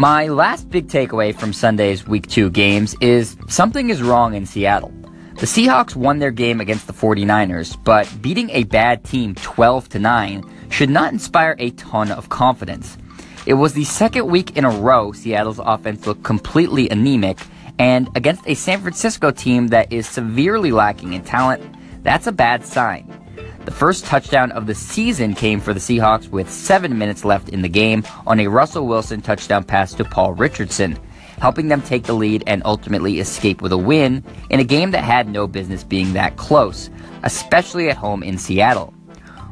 My last big takeaway from Sunday's Week 2 games is something is wrong in Seattle. The Seahawks won their game against the 49ers, but beating a bad team 12 to 9 should not inspire a ton of confidence. It was the second week in a row Seattle's offense looked completely anemic, and against a San Francisco team that is severely lacking in talent, that's a bad sign. The first touchdown of the season came for the Seahawks with seven minutes left in the game on a Russell Wilson touchdown pass to Paul Richardson, helping them take the lead and ultimately escape with a win in a game that had no business being that close, especially at home in Seattle.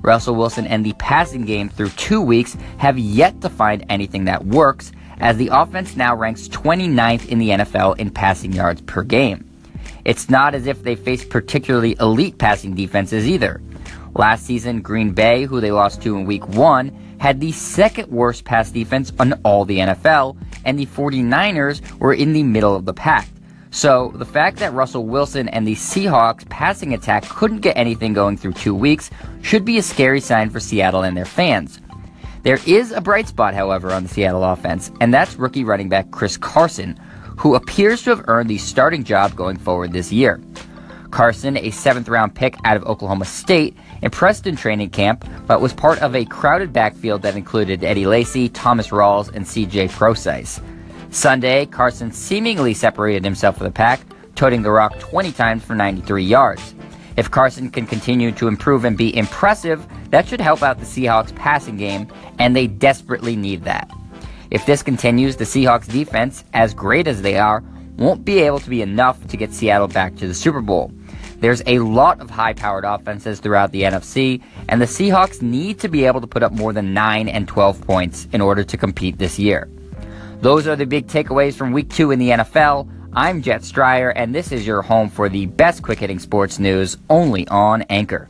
Russell Wilson and the passing game through two weeks have yet to find anything that works, as the offense now ranks 29th in the NFL in passing yards per game. It's not as if they face particularly elite passing defenses either. Last season, Green Bay, who they lost to in week one, had the second worst pass defense on all the NFL, and the 49ers were in the middle of the pack. So, the fact that Russell Wilson and the Seahawks passing attack couldn't get anything going through two weeks should be a scary sign for Seattle and their fans. There is a bright spot, however, on the Seattle offense, and that's rookie running back Chris Carson, who appears to have earned the starting job going forward this year. Carson, a seventh round pick out of Oklahoma State, impressed in training camp, but was part of a crowded backfield that included Eddie Lacy, Thomas Rawls, and CJ Prosise. Sunday, Carson seemingly separated himself from the pack, toting the rock 20 times for 93 yards. If Carson can continue to improve and be impressive, that should help out the Seahawks passing game, and they desperately need that. If this continues, the Seahawks defense, as great as they are, won't be able to be enough to get Seattle back to the Super Bowl. There's a lot of high powered offenses throughout the NFC, and the Seahawks need to be able to put up more than 9 and 12 points in order to compete this year. Those are the big takeaways from week two in the NFL. I'm Jet Stryer, and this is your home for the best quick hitting sports news only on Anchor.